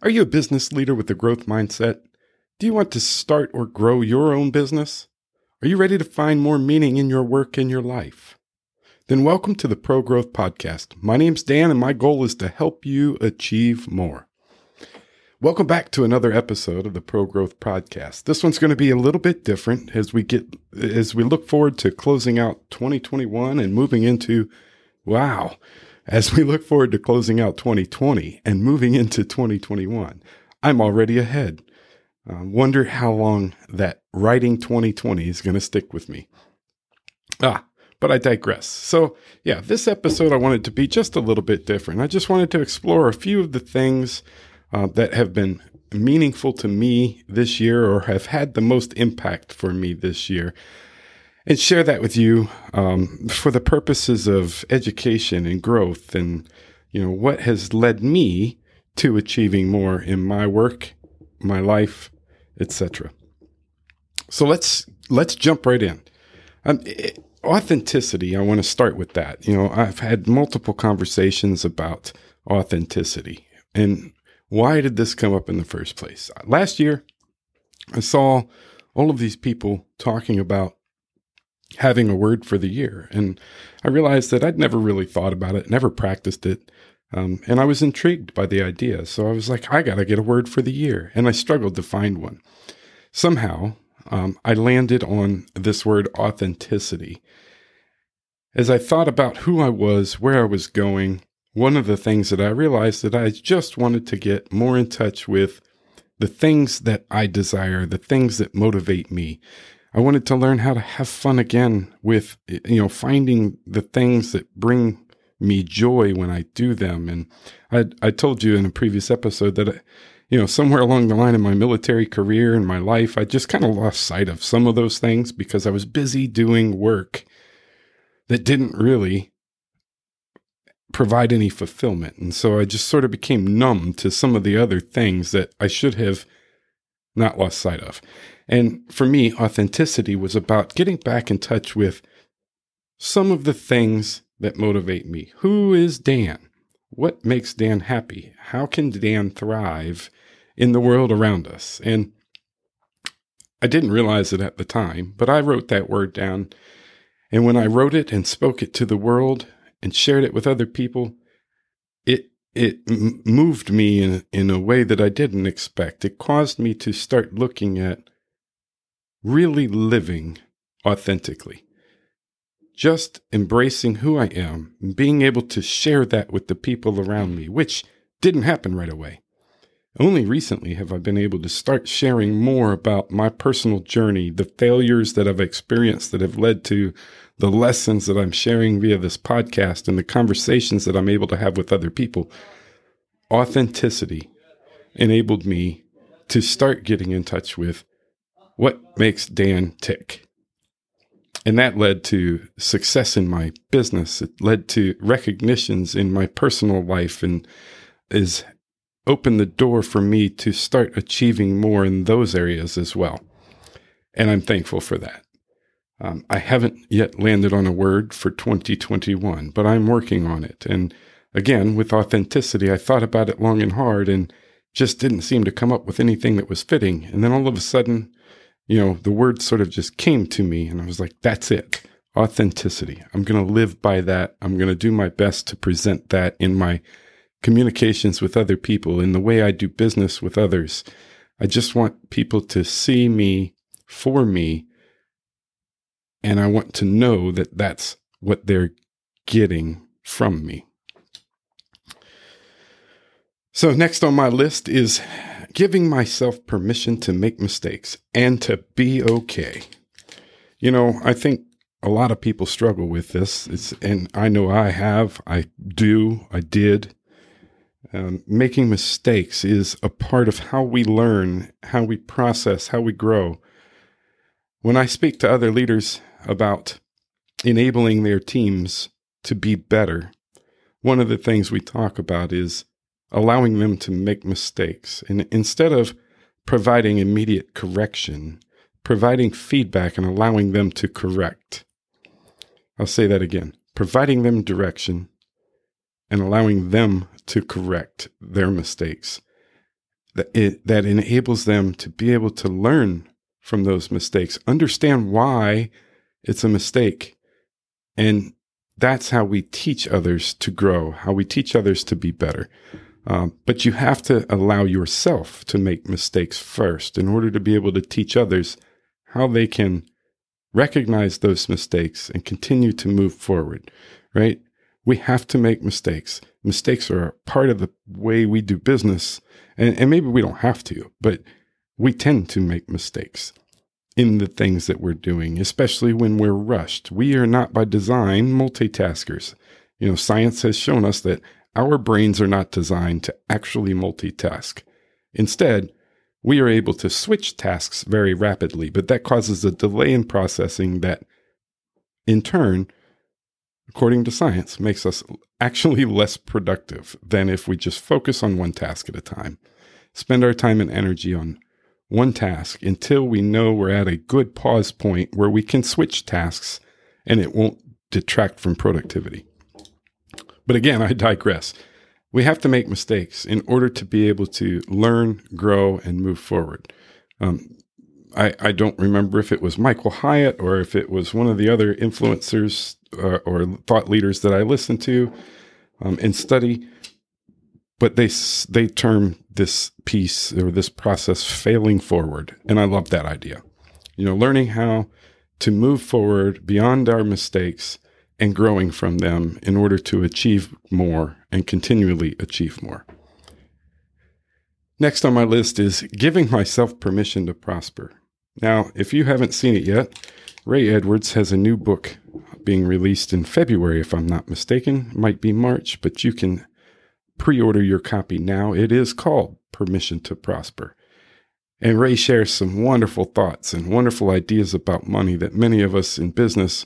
Are you a business leader with a growth mindset? Do you want to start or grow your own business? Are you ready to find more meaning in your work and your life? Then welcome to the Pro Growth Podcast. My name's Dan, and my goal is to help you achieve more. Welcome back to another episode of the Pro Growth Podcast. This one's going to be a little bit different as we get as we look forward to closing out 2021 and moving into wow, as we look forward to closing out 2020 and moving into 2021, I'm already ahead. Uh, wonder how long that writing 2020 is going to stick with me. Ah, but I digress. So, yeah, this episode I wanted to be just a little bit different. I just wanted to explore a few of the things uh, that have been meaningful to me this year or have had the most impact for me this year and share that with you um, for the purposes of education and growth and you know what has led me to achieving more in my work my life etc so let's let's jump right in. Um, it, authenticity i want to start with that. You know i've had multiple conversations about authenticity and why did this come up in the first place? Last year i saw all of these people talking about having a word for the year. And I realized that I'd never really thought about it, never practiced it. Um, and I was intrigued by the idea. So I was like, I got to get a word for the year. And I struggled to find one. Somehow, um, I landed on this word authenticity. As I thought about who I was, where I was going, one of the things that I realized that I just wanted to get more in touch with the things that I desire, the things that motivate me, I wanted to learn how to have fun again with, you know, finding the things that bring me joy when I do them. And I, I told you in a previous episode that, uh, you know, somewhere along the line in my military career and my life, I just kind of lost sight of some of those things because I was busy doing work that didn't really provide any fulfillment. And so I just sort of became numb to some of the other things that I should have not lost sight of. And for me, authenticity was about getting back in touch with some of the things that motivate me. Who is Dan? What makes Dan happy? How can Dan thrive in the world around us? And I didn't realize it at the time, but I wrote that word down. And when I wrote it and spoke it to the world and shared it with other people, it it m- moved me in in a way that I didn't expect. It caused me to start looking at really living authentically. Just embracing who I am being able to share that with the people around me, which didn't happen right away. Only recently have I been able to start sharing more about my personal journey, the failures that I've experienced that have led to the lessons that I'm sharing via this podcast and the conversations that I'm able to have with other people. Authenticity enabled me to start getting in touch with what makes Dan tick? And that led to success in my business. It led to recognitions in my personal life and is opened the door for me to start achieving more in those areas as well. And I'm thankful for that. Um, I haven't yet landed on a word for 2021, but I'm working on it. And again, with authenticity, I thought about it long and hard and just didn't seem to come up with anything that was fitting. And then all of a sudden, you know, the word sort of just came to me and I was like, that's it. Authenticity. I'm going to live by that. I'm going to do my best to present that in my communications with other people, in the way I do business with others. I just want people to see me for me. And I want to know that that's what they're getting from me. So, next on my list is giving myself permission to make mistakes and to be okay. You know, I think a lot of people struggle with this. It's, and I know I have, I do, I did. Um, making mistakes is a part of how we learn, how we process, how we grow. When I speak to other leaders about enabling their teams to be better, one of the things we talk about is allowing them to make mistakes. And instead of providing immediate correction, providing feedback and allowing them to correct. I'll say that again providing them direction and allowing them to correct their mistakes. that, it, that enables them to be able to learn from those mistakes, understand why it's a mistake. And that's how we teach others to grow, how we teach others to be better. Um, but you have to allow yourself to make mistakes first in order to be able to teach others how they can recognize those mistakes and continue to move forward, right? We have to make mistakes. Mistakes are part of the way we do business. And, and maybe we don't have to, but we tend to make mistakes in the things that we're doing, especially when we're rushed. We are not by design multitaskers. You know, science has shown us that our brains are not designed to actually multitask. Instead, we are able to switch tasks very rapidly, but that causes a delay in processing that, in turn, according to science, makes us actually less productive than if we just focus on one task at a time. Spend our time and energy on one task until we know we're at a good pause point where we can switch tasks and it won't detract from productivity. But again, I digress. We have to make mistakes in order to be able to learn, grow, and move forward. Um, I, I, don't remember if it was Michael Hyatt or if it was one of the other influencers uh, or thought leaders that I listen to um, and study, but they they term this piece or this process failing forward, and I love that idea. You know, learning how to move forward beyond our mistakes and growing from them in order to achieve more and continually achieve more. Next on my list is giving myself permission to prosper. Now, if you haven't seen it yet, Ray Edwards has a new book being released in February, if I'm not mistaken. Might be March, but you can pre order your copy now. It is called Permission to Prosper. And Ray shares some wonderful thoughts and wonderful ideas about money that many of us in business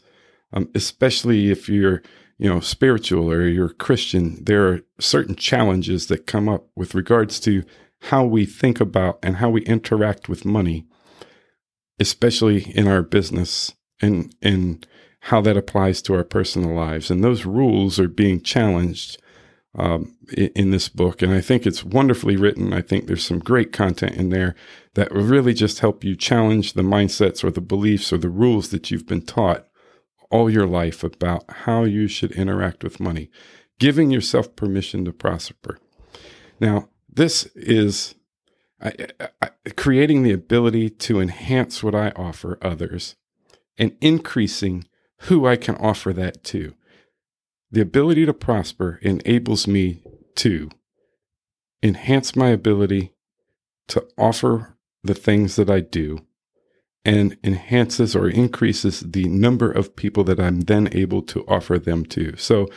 um, especially if you're you know spiritual or you're Christian. There are certain challenges that come up with regards to how we think about and how we interact with money, especially in our business and and how that applies to our personal lives. And those rules are being challenged um, in, in, this book. And I think it's wonderfully written. I think there's some great content in there that will really just help you challenge the mindsets or the beliefs or the rules that you've been taught all your life about how you should interact with money, giving yourself permission to prosper. Now, this is I, I, creating the ability to enhance what I offer others and increasing who I can offer that to. The ability to prosper enables me to enhance my ability to offer the things that I do and enhances or increases the number of people that I'm then able to offer them to. So,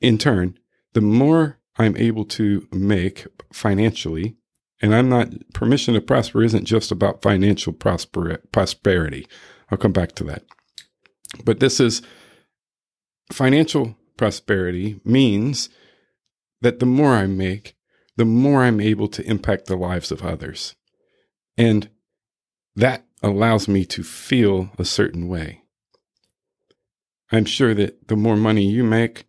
in turn, the more I'm able to make financially, and I'm not, permission to prosper isn't just about financial prosper, prosperity. I'll come back to that. But this is financial prosperity means that the more I make, the more I'm able to impact the lives of others. And that allows me to feel a certain way. I'm sure that the more money you make,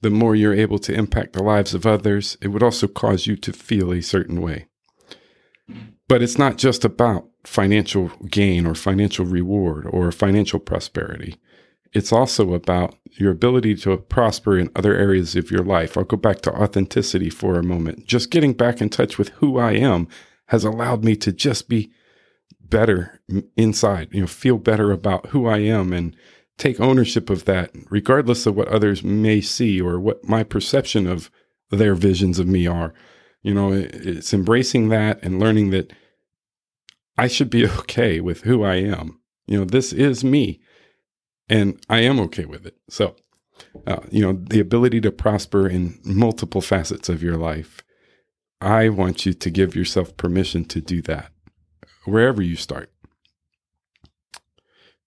the more you're able to impact the lives of others. It would also cause you to feel a certain way. But it's not just about financial gain or financial reward or financial prosperity. It's also about your ability to prosper in other areas of your life. I'll go back to authenticity for a moment. Just getting back in touch with who I am has allowed me to just be better inside, you know, feel better about who I am and take ownership of that, regardless of what others may see or what my perception of their visions of me are. You know, it's embracing that and learning that I should be okay with who I am. You know, this is me and I am okay with it. So, uh, you know, the ability to prosper in multiple facets of your life. I want you to give yourself permission to do that wherever you start.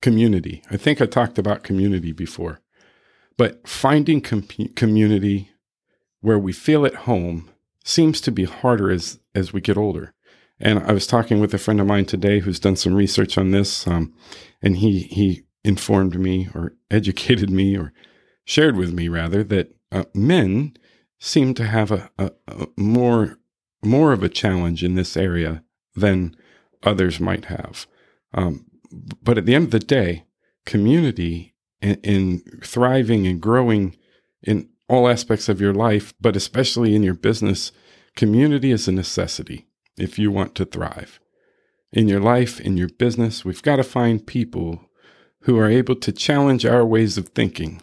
Community. I think I talked about community before, but finding com- community where we feel at home seems to be harder as as we get older. And I was talking with a friend of mine today who's done some research on this, um, and he he informed me or educated me or shared with me rather that uh, men seem to have a, a, a more more of a challenge in this area than others might have. Um, but at the end of the day, community in, in thriving and growing in all aspects of your life, but especially in your business, community is a necessity if you want to thrive. In your life, in your business, we've got to find people who are able to challenge our ways of thinking.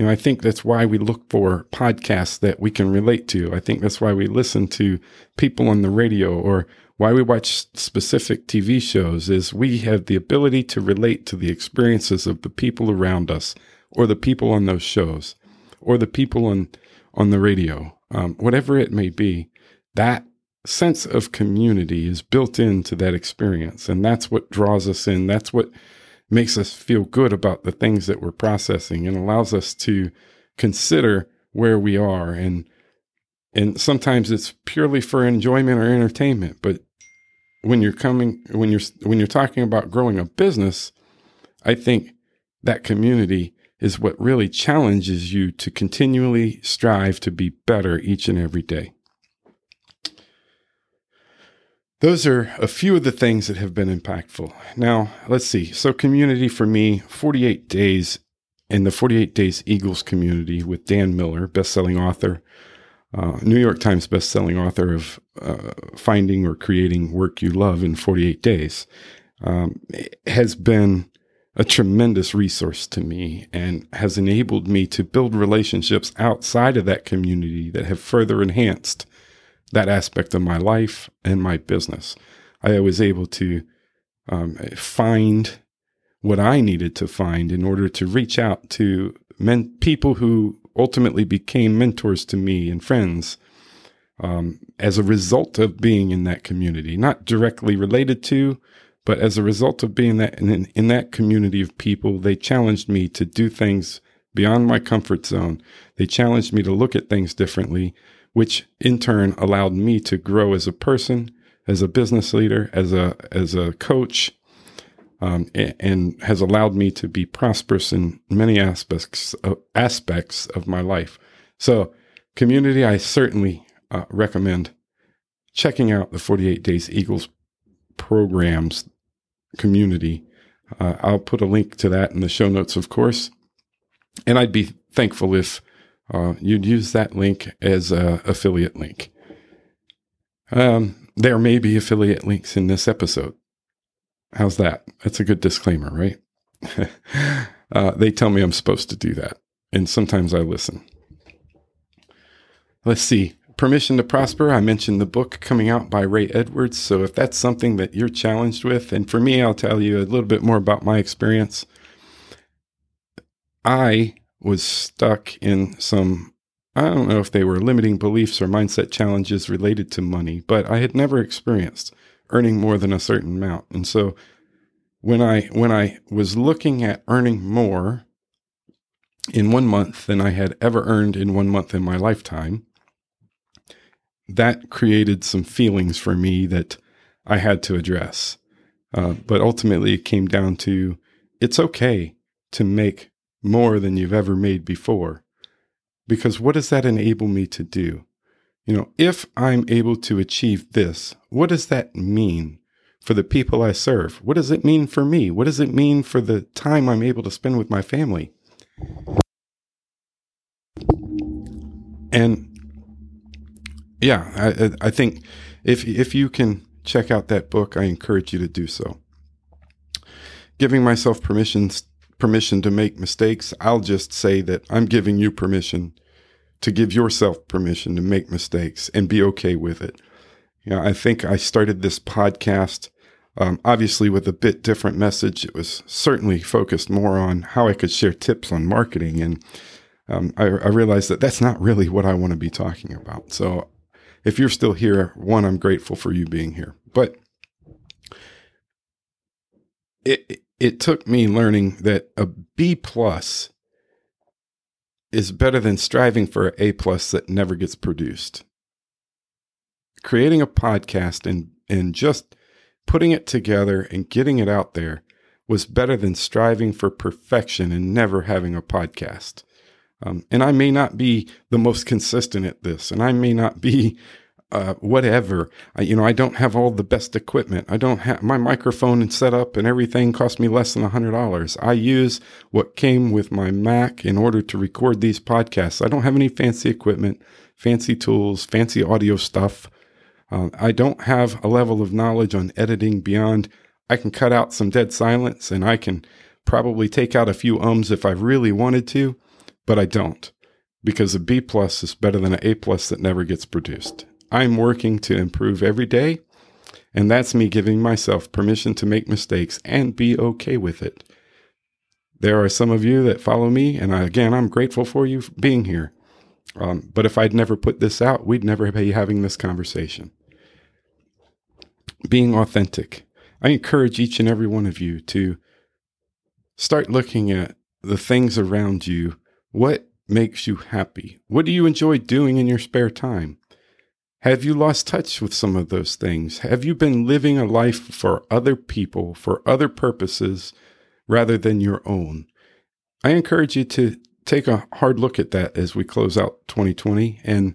You know, I think that's why we look for podcasts that we can relate to. I think that's why we listen to people on the radio or why we watch specific TV shows is we have the ability to relate to the experiences of the people around us or the people on those shows or the people on on the radio, um, whatever it may be. That sense of community is built into that experience, and that's what draws us in. That's what makes us feel good about the things that we're processing and allows us to consider where we are. And and sometimes it's purely for enjoyment or entertainment but when you're coming when you're when you're talking about growing a business i think that community is what really challenges you to continually strive to be better each and every day those are a few of the things that have been impactful. Now, let's see. So, community for me, 48 days in the 48 Days Eagles community with Dan Miller, best-selling author, uh, New York Times best-selling author of uh, Finding or Creating Work You Love in 48 Days, um, has been a tremendous resource to me and has enabled me to build relationships outside of that community that have further enhanced that aspect of my life and my business. I was able to um, find what I needed to find in order to reach out to men, people who ultimately became mentors to me and friends um, as a result of being in that community, not directly related to, but as a result of being that in, in that community of people, they challenged me to do things beyond my comfort zone. They challenged me to look at things differently which in turn allowed me to grow as a person, as a business leader, as a as a coach, um, and has allowed me to be prosperous in many aspects of, aspects of my life. So, community, I certainly uh, recommend checking out the 48 Days Eagles programs community. Uh, I'll put a link to that in the show notes, of course. And I'd be thankful if uh, you'd use that link as a affiliate link. Um, there may be affiliate links in this episode. How's that? That's a good disclaimer, right? uh, they tell me I'm supposed to do that, and sometimes I listen. Let's see. Permission to Prosper. I mentioned the book coming out by Ray Edwards. So if that's something that you're challenged with, and for me, I'll tell you a little bit more about my experience. I was stuck in some I don't know if they were limiting beliefs or mindset challenges related to money, but I had never experienced earning more than a certain amount. And so when I when I was looking at earning more in one month than I had ever earned in one month in my lifetime, that created some feelings for me that I had to address. Uh, but ultimately, it came down to it's okay to make more than you've ever made before. Because what does that enable me to do? You know, if I'm able to achieve this, what does that mean for the people I serve? What does it mean for me? What does it mean for the time I'm able to spend with my family? And yeah, I, I think if if you can check out that book, I encourage you to do so. Giving myself permissions permission to make mistakes. I'll just say that I'm giving you permission to give yourself permission to make mistakes and be okay with it. You know, I think I started this podcast um, obviously with a bit different message. It was certainly focused more on how I could share tips on marketing, and um, I, I realized that that's not really what I want to be talking about. So, if you're still here, one, I'm grateful for you being here, but it, it took me learning that a B plus is better than striving for an A plus that never gets produced. Creating a podcast and and just putting it together and getting it out there was better than striving for perfection and never having a podcast. Um, and I may not be the most consistent at this, and I may not be uh, whatever. I, you know, I don't have all the best equipment. I don't have my microphone and setup and everything cost me less than a hundred dollars. I use what came with my Mac in order to record these podcasts. I don't have any fancy equipment, fancy tools, fancy audio stuff. Uh, I don't have a level of knowledge on editing beyond I can cut out some dead silence and I can probably take out a few ums if I really wanted to, but I don't because a B plus is better than an A plus that never gets produced. I'm working to improve every day, and that's me giving myself permission to make mistakes and be okay with it. There are some of you that follow me, and I, again, I'm grateful for you being here. Um, but if I'd never put this out, we'd never be having this conversation. Being authentic. I encourage each and every one of you to start looking at the things around you. What makes you happy? What do you enjoy doing in your spare time? Have you lost touch with some of those things? Have you been living a life for other people, for other purposes, rather than your own? I encourage you to take a hard look at that as we close out 2020. And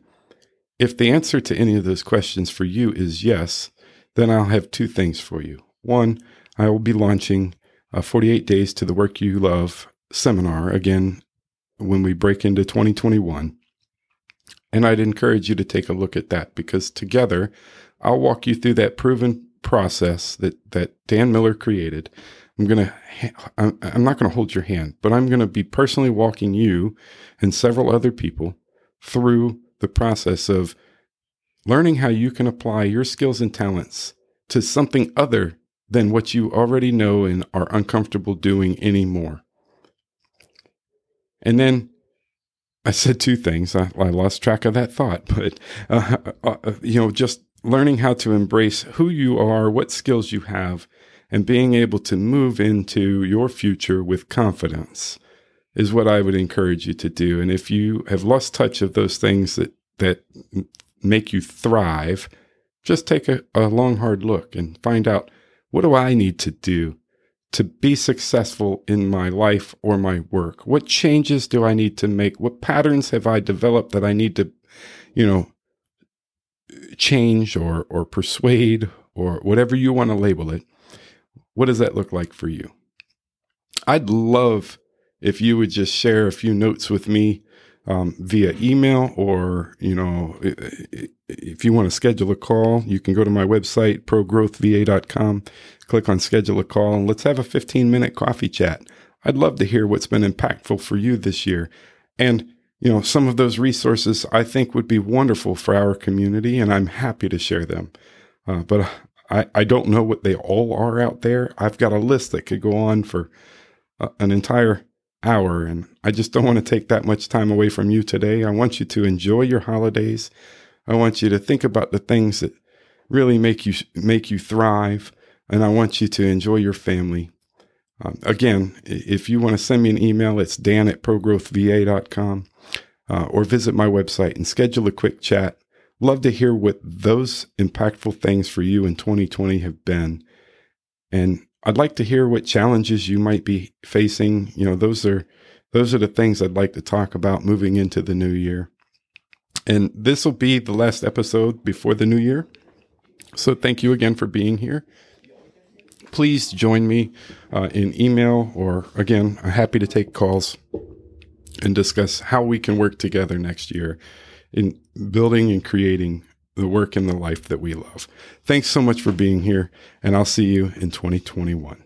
if the answer to any of those questions for you is yes, then I'll have two things for you. One, I will be launching a 48 Days to the Work You Love seminar again when we break into 2021. And I'd encourage you to take a look at that because together I'll walk you through that proven process that, that Dan Miller created. I'm going to, I'm not going to hold your hand, but I'm going to be personally walking you and several other people through the process of learning how you can apply your skills and talents to something other than what you already know and are uncomfortable doing anymore. And then I said two things. I, I lost track of that thought, but uh, uh, uh, you know, just learning how to embrace who you are, what skills you have, and being able to move into your future with confidence is what I would encourage you to do. And if you have lost touch of those things that that make you thrive, just take a, a long hard look and find out what do I need to do to be successful in my life or my work? What changes do I need to make? What patterns have I developed that I need to, you know, change or or persuade or whatever you want to label it? What does that look like for you? I'd love if you would just share a few notes with me um, via email or you know if you want to schedule a call you can go to my website progrowthva.com click on schedule a call and let's have a 15 minute coffee chat. I'd love to hear what's been impactful for you this year. And you know some of those resources i think would be wonderful for our community and i'm happy to share them. Uh, but I, I don't know what they all are out there. I've got a list that could go on for uh, an entire hour. And I just don't want to take that much time away from you today. I want you to enjoy your holidays. I want you to think about the things that really make you make you thrive, and I want you to enjoy your family. Um, again, if you want to send me an email, it's dan at progrowthva.com uh, or visit my website and schedule a quick chat. Love to hear what those impactful things for you in 2020 have been. And I'd like to hear what challenges you might be facing. You know, those are those are the things I'd like to talk about moving into the new year. And this will be the last episode before the new year. So thank you again for being here. Please join me uh, in email or again, I'm happy to take calls and discuss how we can work together next year in building and creating the work and the life that we love. Thanks so much for being here, and I'll see you in 2021.